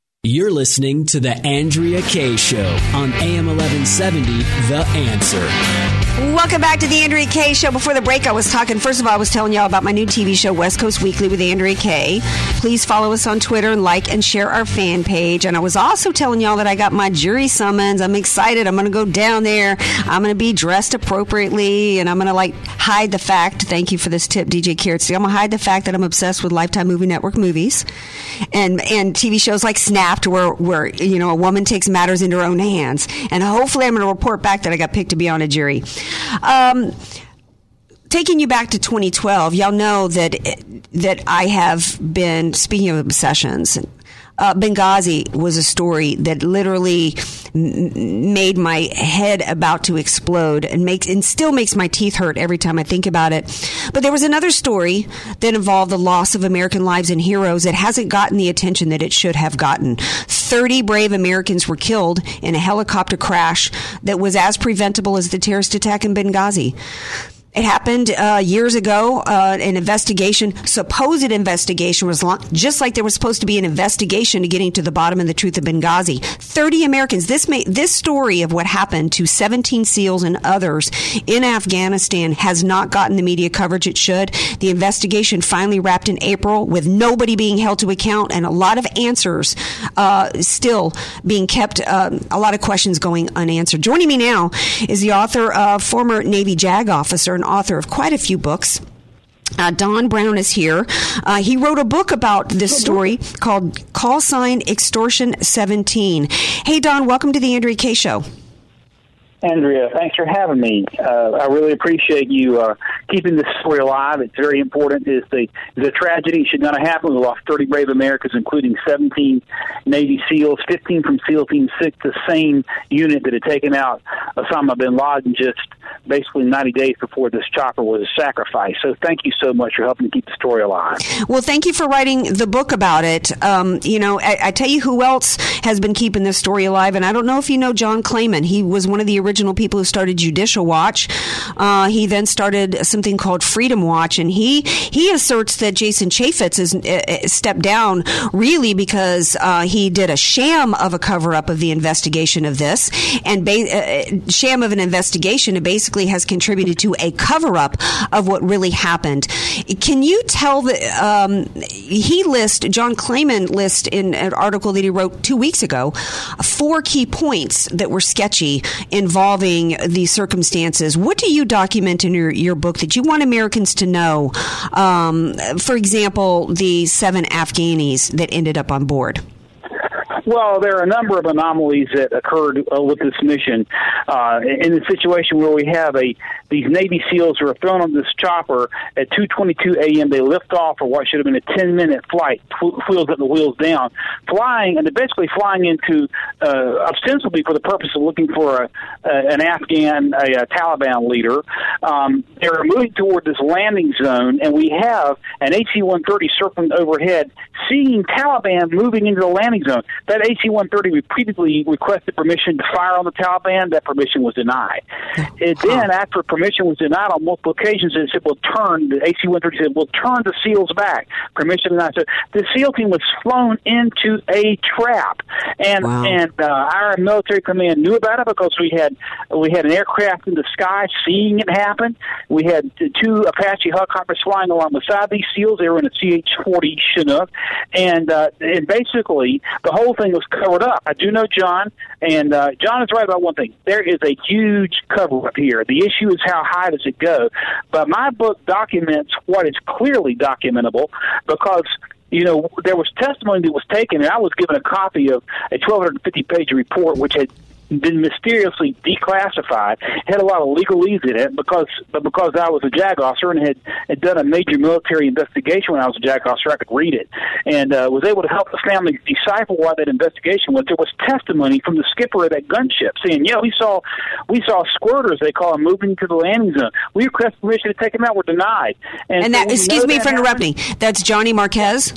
You're listening to The Andrea Kaye Show on AM 1170, The Answer. Welcome back to the Andrea Kaye Show. Before the break, I was talking, first of all, I was telling y'all about my new TV show, West Coast Weekly with Andrea Kaye. Please follow us on Twitter and like and share our fan page. And I was also telling y'all that I got my jury summons. I'm excited. I'm going to go down there. I'm going to be dressed appropriately and I'm going to like hide the fact. Thank you for this tip, DJ Carrot. I'm going to hide the fact that I'm obsessed with Lifetime Movie Network movies and, and TV shows like Snapped where, where, you know, a woman takes matters into her own hands. And hopefully I'm going to report back that I got picked to be on a jury. Um, taking you back to 2012, y'all know that that I have been speaking of obsessions. Uh, Benghazi was a story that literally made my head about to explode and makes and still makes my teeth hurt every time I think about it. But there was another story that involved the loss of American lives and heroes that hasn't gotten the attention that it should have gotten. 30 brave Americans were killed in a helicopter crash that was as preventable as the terrorist attack in Benghazi. It happened uh, years ago. Uh, an investigation, supposed investigation, was launched, just like there was supposed to be an investigation to getting to the bottom of the truth of Benghazi. Thirty Americans. This may, this story of what happened to 17 SEALs and others in Afghanistan has not gotten the media coverage it should. The investigation finally wrapped in April with nobody being held to account and a lot of answers uh, still being kept. um a lot of questions going unanswered. Joining me now is the author of former Navy JAG officer and author of quite a few books. Uh, Don Brown is here. Uh, he wrote a book about this story called Call Sign Extortion 17. Hey, Don, welcome to the Andrea Kaye Show. Andrea, thanks for having me. Uh, I really appreciate you uh, keeping this story alive. It's very important. It's the the tragedy should not have happened. We lost 30 brave Americans, including 17 Navy SEALs, 15 from SEAL Team Six, the same unit that had taken out Osama bin Laden just basically 90 days before this chopper was sacrificed. So thank you so much for helping to keep the story alive. Well, thank you for writing the book about it. Um, you know, I, I tell you who else has been keeping this story alive, and I don't know if you know John Klayman. He was one of the original people who started Judicial Watch. Uh, he then started something called Freedom Watch, and he he asserts that Jason Chaffetz has uh, stepped down really because uh, he did a sham of a cover up of the investigation of this, and ba- uh, sham of an investigation. It basically has contributed to a cover up of what really happened. Can you tell the um, he list John Klayman list in an article that he wrote two weeks ago four key points that were sketchy involving these circumstances. What do you document in your, your book that you want Americans to know? Um, for example, the seven Afghanis that ended up on board. Well, there are a number of anomalies that occurred uh, with this mission. Uh, in the situation where we have a these Navy SEALs who are thrown on this chopper at 2:22 a.m. They lift off for what should have been a 10-minute flight, wheels up the wheels down, flying, and they're basically flying into uh, ostensibly for the purpose of looking for a, a, an Afghan, a, a Taliban leader. Um, they're moving toward this landing zone, and we have an AC-130 circling overhead, seeing Taliban moving into the landing zone. That AC-130 we repeatedly requested permission to fire on the Taliban. That permission was denied. And then, after permission was denied on multiple occasions, it said, "We'll turn." The AC-130 said, "We'll turn the SEALs back." Permission denied. So the SEAL team was flown into a trap, and Wow. and uh, our military command knew about it because we had we had an aircraft in the sky seeing it happen. We had two Apache helicopters flying along beside these SEALs. They were in a CH-40 Chinook, and uh, and basically the whole thing was covered up. I do know John, and uh, John is right about one thing. There is a huge cover up here. The issue is how high does it go? But my book documents what is clearly documentable because you know, there was testimony that was taken, and I was given a copy of a 1,250 page report which had been mysteriously declassified, had a lot of legalese in it because but because I was a JAG officer and had, had done a major military investigation when I was a JAG officer, I could read it and uh, was able to help the family decipher why that investigation was. There was testimony from the skipper of that gunship saying, "Yeah, we saw we saw squirters they call them moving to the landing zone. We requested permission to take them out. We're denied." And, so that, you excuse me that for happened- interrupting. That's Joni Marquez.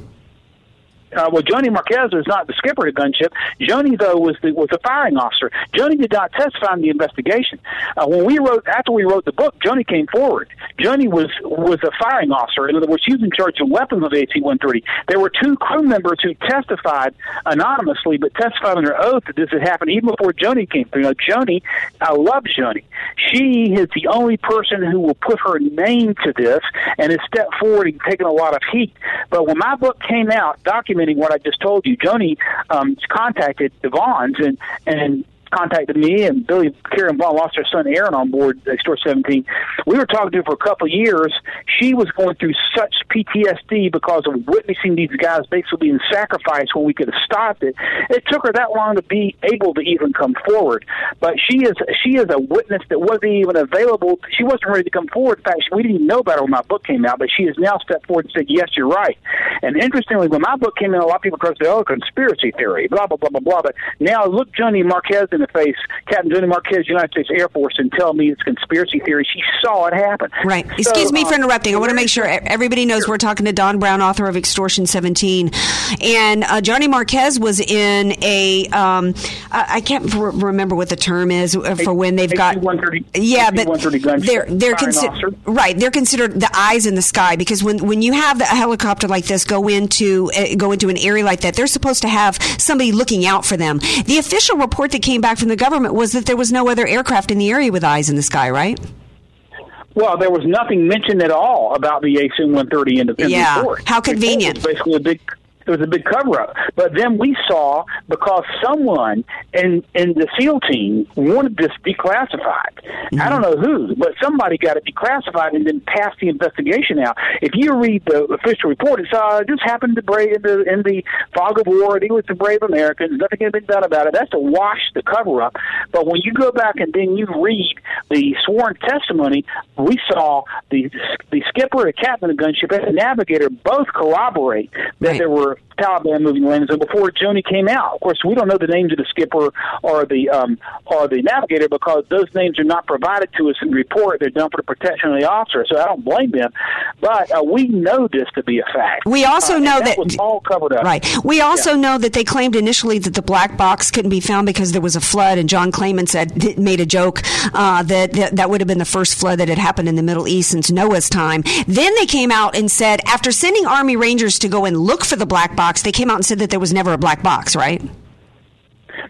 Uh, well, Joni Marquez is not the skipper of the gunship. Joni, though, was the was the firing officer. Joni did not testify in the investigation. Uh, when we wrote after we wrote the book, Joni came forward. Joni was was a firing officer. In other words, she was in charge of weapons of AC-130. There were two crew members who testified anonymously, but testified under oath that this had happened even before Joni came through. Now, Joni, I love Joni. She is the only person who will put her name to this and has stepped forward and taken a lot of heat. But when my book came out documenting what I just told you, Joni um, contacted the and and contacted me and Billy Karen Vaughn lost her son Aaron on board Store 17. We were talking to her for a couple of years. She was going through such PTSD because of witnessing these guys basically being sacrificed when we could have stopped it. It took her that long to be able to even come forward. But she is she is a witness that wasn't even available. She wasn't ready to come forward. In fact, we didn't even know about her when my book came out, but she has now stepped forward and said, "Yes, you're right." And interestingly, when my book came out, a lot of people said, "Oh, conspiracy theory," blah blah blah blah blah. But now look Joni Marquez in the face, Captain Joni Marquez, United States Air Force, and tell me it's conspiracy theory. She saw it happen. Right. Excuse So, me for um, interrupting. I want to make sure everybody knows we're talking to Don Brown, author of Extortion 17. And uh, Joni Marquez was in a, um, I, can't remember what the term is uh, for when they've got. Yeah, but they're they're firing consi- officer. right. They're considered the eyes in the sky because when when you have a helicopter like this go into uh, go into an area like that, they're supposed to have somebody looking out for them. The official report that came back from the government was that there was no other aircraft in the area with eyes in the sky. Right. Well, there was nothing mentioned at all about the AC-130 in the in the Yeah. report. How convenient. was basically a big. It was a big cover up. But then we saw because someone in in the SEAL team wanted this declassified. I don't know who, but somebody got it declassified and then passed the investigation out. If you read the official report, it's uh, this happened to brave in the in the fog of war. It was the brave Americans. Nothing had been done about it. That's to wash the cover up. But when you go back and then you read the sworn testimony, we saw the the skipper, the captain of the gunship, and the navigator both corroborate that there were worth Taliban moving landing zone before Joni came out. Of course, we don't know the names of the skipper or the um, or the navigator because those names are not provided to us in the report. They're done for the protection of the officer, so I don't blame them. But uh, we know this to be a fact. We also Uh, know and that, was all covered up. Right. We also Yeah. know that they claimed initially that the black box couldn't be found because there was a flood, and John Klayman said made a joke uh, that, that that would have been the first flood that had happened in the Middle East since Noah's time. Then they came out and said after sending Army Rangers to go and look for the black box, they came out and said that there was never a black box. Right.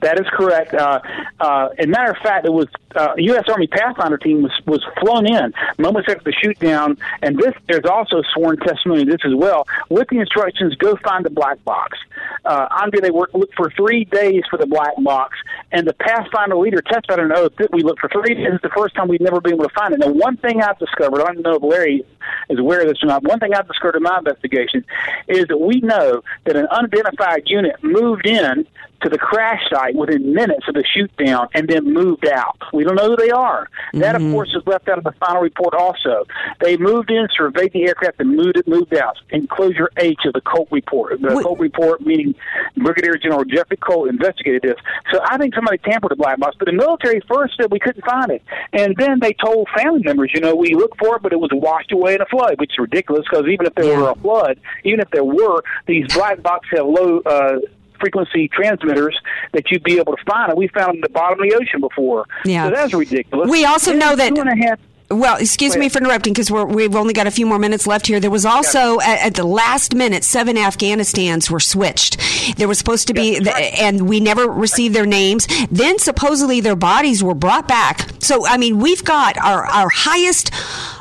That is correct. Uh, uh, as a matter of fact, it was uh, U.S. Army Pathfinder team was was flown in moments after the shoot down, and this there's also sworn testimony this as well with the instructions: go find the black box. Uh, Andre, they worked looked for three days for the black box, and the Pathfinder leader testified on oath that we looked for three days. The first time we'd never been able to find it. Now, one thing I've discovered, I don't know if Larry is aware of this or not. One thing I've discovered in my investigation is that we know that an unidentified unit moved in to the crash site within minutes of the shoot down and then moved out. We don't know who they are. That, of course, is left out of the final report also. They moved in, surveyed the aircraft, and moved it, moved out. Enclosure H of the Colt report. The Colt report, meaning Brigadier General Jeffrey Colt investigated this. So I think somebody tampered with the black box. But the military first said we couldn't find it. And then they told family members, you know, we looked for it, but it was washed away in a flood, which is ridiculous because even if there were a flood, even if there were, these black boxes have low uh, frequency transmitters that you'd be able to find, and we found them at the bottom of the ocean before. Yeah. So that's ridiculous. We also Then know that two and a half. Well, excuse me for interrupting because we've only got a few more minutes left here. There was also at, at the last minute seven Afghanistans were switched. There was supposed to be, and we never received their names. Then supposedly their bodies were brought back. So I mean, we've got our our highest.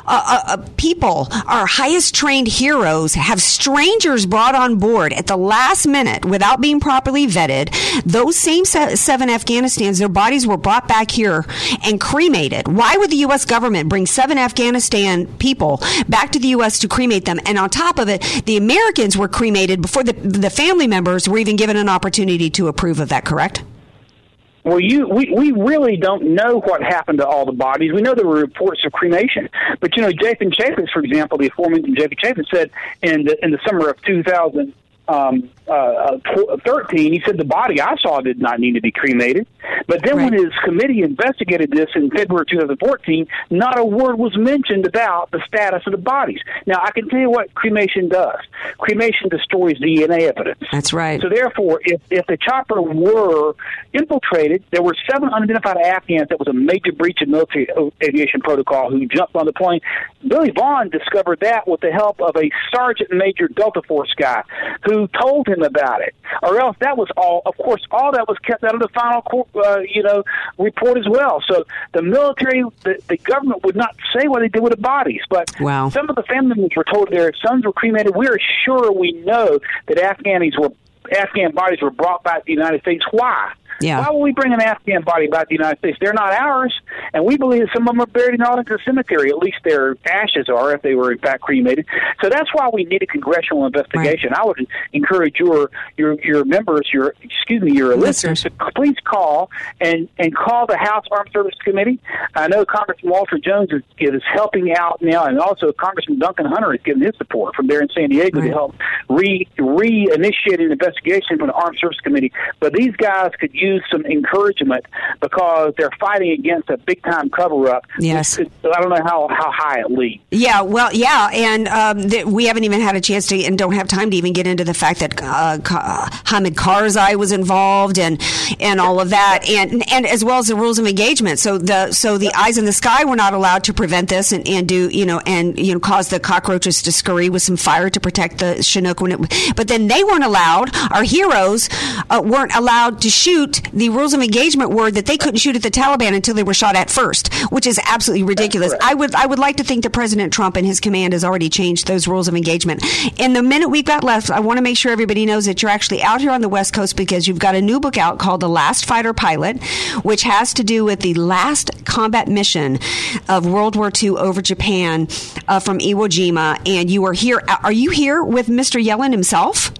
Uh, uh, uh, people, our highest trained heroes, have strangers brought on board at the last minute without being properly vetted. Those same seven Afghanistans, their bodies were brought back here and cremated. Why would the U.S. government bring seven Afghanistan people back to the U.S. to cremate them? And on top of it, the Americans were cremated before the, the family members were even given an opportunity to approve of that, correct? Well, you we, we really don't know what happened to all the bodies. We know there were reports of cremation, but you know, Jason Chaffetz, for example, the aforementioned Jason Chaffetz said in the in the summer of 2000. Um, uh, 13, he said the body I saw did not need to be cremated. But then when his committee investigated this in February 2014, not a word was mentioned about the status of the bodies. Now, I can tell you what cremation does. Cremation destroys DNA evidence. That's right. So therefore, if, if the chopper were infiltrated, there were seven unidentified Afghans that was a major breach of military aviation protocol who jumped on the plane. Billy Vaughn discovered that with the help of a Sergeant Major Delta Force guy who told him about it. Or else that was all, of course, all that was kept out of the final, co- uh, you know, report as well. So the military, the, the government would not say what they did with the bodies. But Wow. some of the family members were told their sons were cremated. We are sure we know that Afghanis were Afghan bodies were brought back to the United States. Why? Yeah. Why would we bring an Afghan body back to the United States? They're not ours, and we believe that some of them are buried in Arlington Cemetery. At least their ashes are, if they were in fact cremated. So that's why we need a congressional investigation. I would encourage your your your members, your excuse me, your listeners, to please call and and call the House Armed Services Committee. I know Congressman Walter Jones is, is helping out now, and also Congressman Duncan Hunter is giving his support from there in San Diego to help re reinitiate an investigation from the Armed Services Committee. But these guys could use some encouragement because they're fighting against a big time cover up. Yes. I don't know how how high it leads. Yeah, well, yeah, and um, th- we haven't even had a chance to, and don't have time to even get into the fact that uh, Hamid Karzai was involved, and and all of that, and and as well as the rules of engagement. So the so the eyes in the sky were not allowed to prevent this, and, and do you know, and you know, cause the cockroaches to scurry with some fire to protect the Chinook. When it, but then they weren't allowed. Our heroes uh, weren't allowed to shoot. The rules of engagement were that they couldn't shoot at the Taliban until they were shot at first, which is absolutely ridiculous. I would I would like to think that President Trump and his command has already changed those rules of engagement. In the minute we've got left, I want to make sure everybody knows that you're actually out here on the West Coast because you've got a new book out called The Last Fighter Pilot, which has to do with the last combat mission of World War II over Japan uh, from Iwo Jima. And you are here. Are you here with Mr. Yellin himself?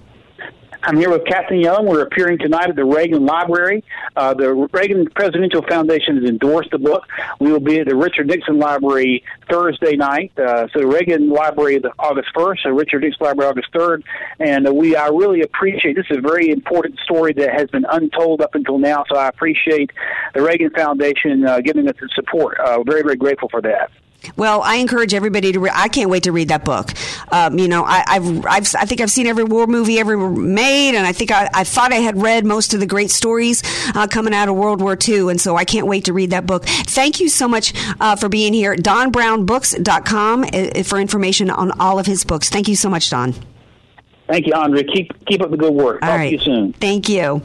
I'm here with Kathleen Young. We're appearing tonight at the Reagan Library. Uh, the Reagan Presidential Foundation has endorsed the book. We will be at the Richard Nixon Library Thursday night. Uh, so the Reagan Library August 1st, so Richard Nixon Library August 3rd. And uh, we I really appreciate this is a very important story that has been untold up until now. So I appreciate the Reagan Foundation uh, giving us the support. Uh, very very grateful for that. Well, I encourage everybody to. Re- I can't wait to read that book. Um, you know, I, I've, I've, I think I've seen every war movie ever made, and I think I, I thought I had read most of the great stories uh, coming out of World War II, and so I can't wait to read that book. Thank you so much uh, for being here. DonBrownBooks.com uh, for information on all of his books. Thank you so much, Don. Thank you, Andre. Keep keep up the good work. All Talk right. to you soon. Thank you.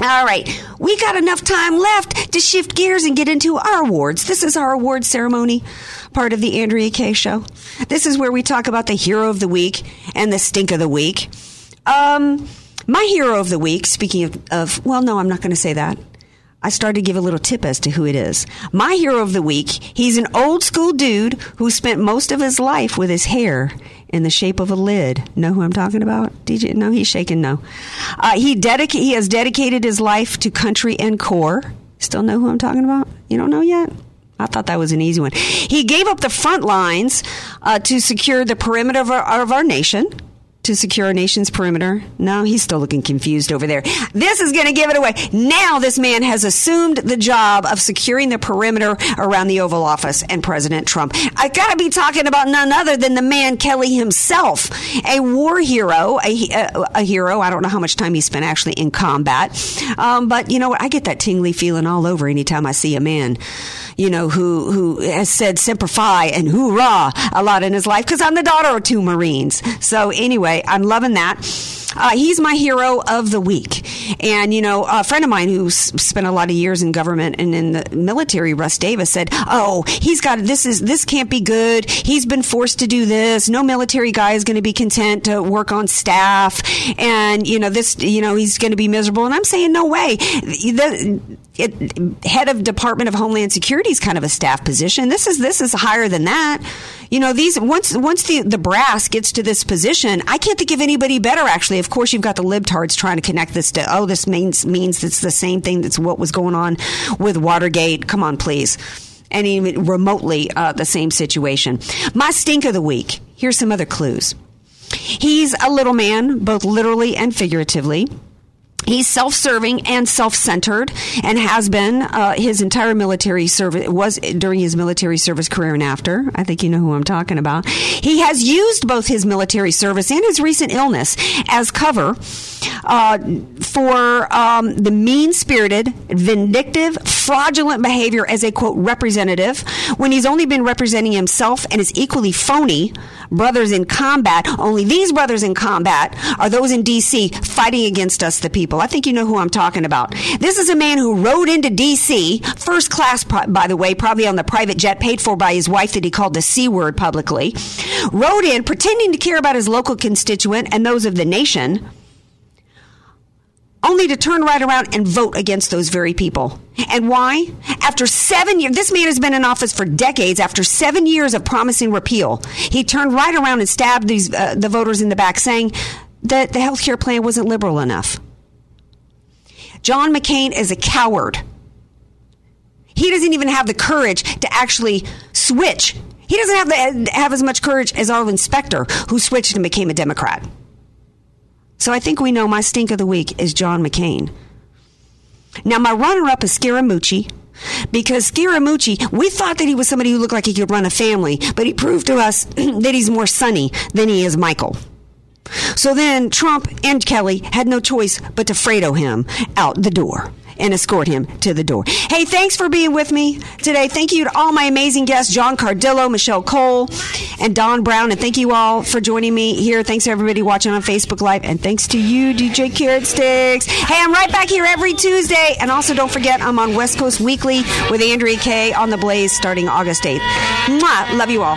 All right, we got enough time left to shift gears and get into our awards. This is our award ceremony, part of the Andrea Kaye show. This is where we talk about the hero of the week and the stink of the week. Um, my hero of the week, speaking of, of well, no, I'm not going to say that. I started to give a little tip as to who it is. My hero of the week, he's an old school dude who spent most of his life with his hair in the shape of a lid. Know who I'm talking about? DJ? No, he's shaking no. Uh, he dedica- he has dedicated his life to country and core. Still know who I'm talking about? You don't know yet? I thought that was an easy one. He gave up the front lines uh, to secure the perimeter of our, of our nation to secure our nation's perimeter. No, he's still looking confused over there. This is going to give it away. Now this man has assumed the job of securing the perimeter around the Oval Office and President Trump. I got to be talking about none other than the man Kelly himself, a war hero, a, a, a hero. I don't know how much time he spent actually in combat, um, but you know what? I get that tingly feeling all over anytime I see a man you know, who who has said "Semper Fi" and "Hoorah" a lot in his life because I'm the daughter of two Marines. So anyway, I'm loving that. Uh, he's my hero of the week, and you know, a friend of mine who spent a lot of years in government and in the military, Russ Davis, said, "Oh, he's got this is this can't be good. He's been forced to do this. No military guy is going to be content to work on staff, and you know this, you know, he's going to be miserable." And I'm saying, no way. The, it, head of Department of Homeland Security is kind of a staff position. This is this is higher than that. You know, these once once the the brass gets to this position, I can't think of anybody better. Actually, of course, you've got the libtards trying to connect this to oh, this means means it's the same thing that's what was going on with Watergate. Come on, please. And even remotely uh, the same situation. My stink of the week. Here's some other clues. He's a little man, both literally and figuratively. He's self-serving and self-centered, and has been uh, his entire military service. Was during his military service career and after. I think you know who I'm talking about. He has used both his military service and his recent illness as cover uh, for um, the mean-spirited, vindictive, fraudulent behavior as a quote representative when he's only been representing himself and is equally phony brothers in combat. Only these brothers in combat are those in D.C. fighting against us, the people. I think you know who I'm talking about. This is a man who rode into D.C. first class, by the way, probably on the private jet paid for by his wife that he called the C word publicly. Rode in pretending to care about his local constituent and those of the nation only to turn right around and vote against those very people. And why? After seven years, this man has been in office for decades. After seven years of promising repeal, he turned right around and stabbed these uh, the voters in the back, saying that the health care plan wasn't liberal enough. John McCain is a coward. He doesn't even have the courage to actually switch. He doesn't have the, have as much courage as Arlen Specter, who switched and became a Democrat. So I think we know my stink of the week is John McCain. Now, my runner up is Scaramucci. Because Scaramucci, we thought that he was somebody who looked like he could run a family, but he proved to us [clears throat] that he's more Sonny than he is Michael. So then Trump and Kelly had no choice but to Fredo him out the door and escort him to the door. Hey, thanks for being with me today. Thank you to all my amazing guests, John Cardillo, Michelle Cole, and Don Brown. And thank you all for joining me here. Thanks to everybody watching on Facebook Live. And thanks to you, DJ Carrot Sticks. Hey, I'm right back here every Tuesday. And also don't forget, I'm on West Coast Weekly with Andrea Kaye on the Blaze starting August 8th. Mwah! Love you all.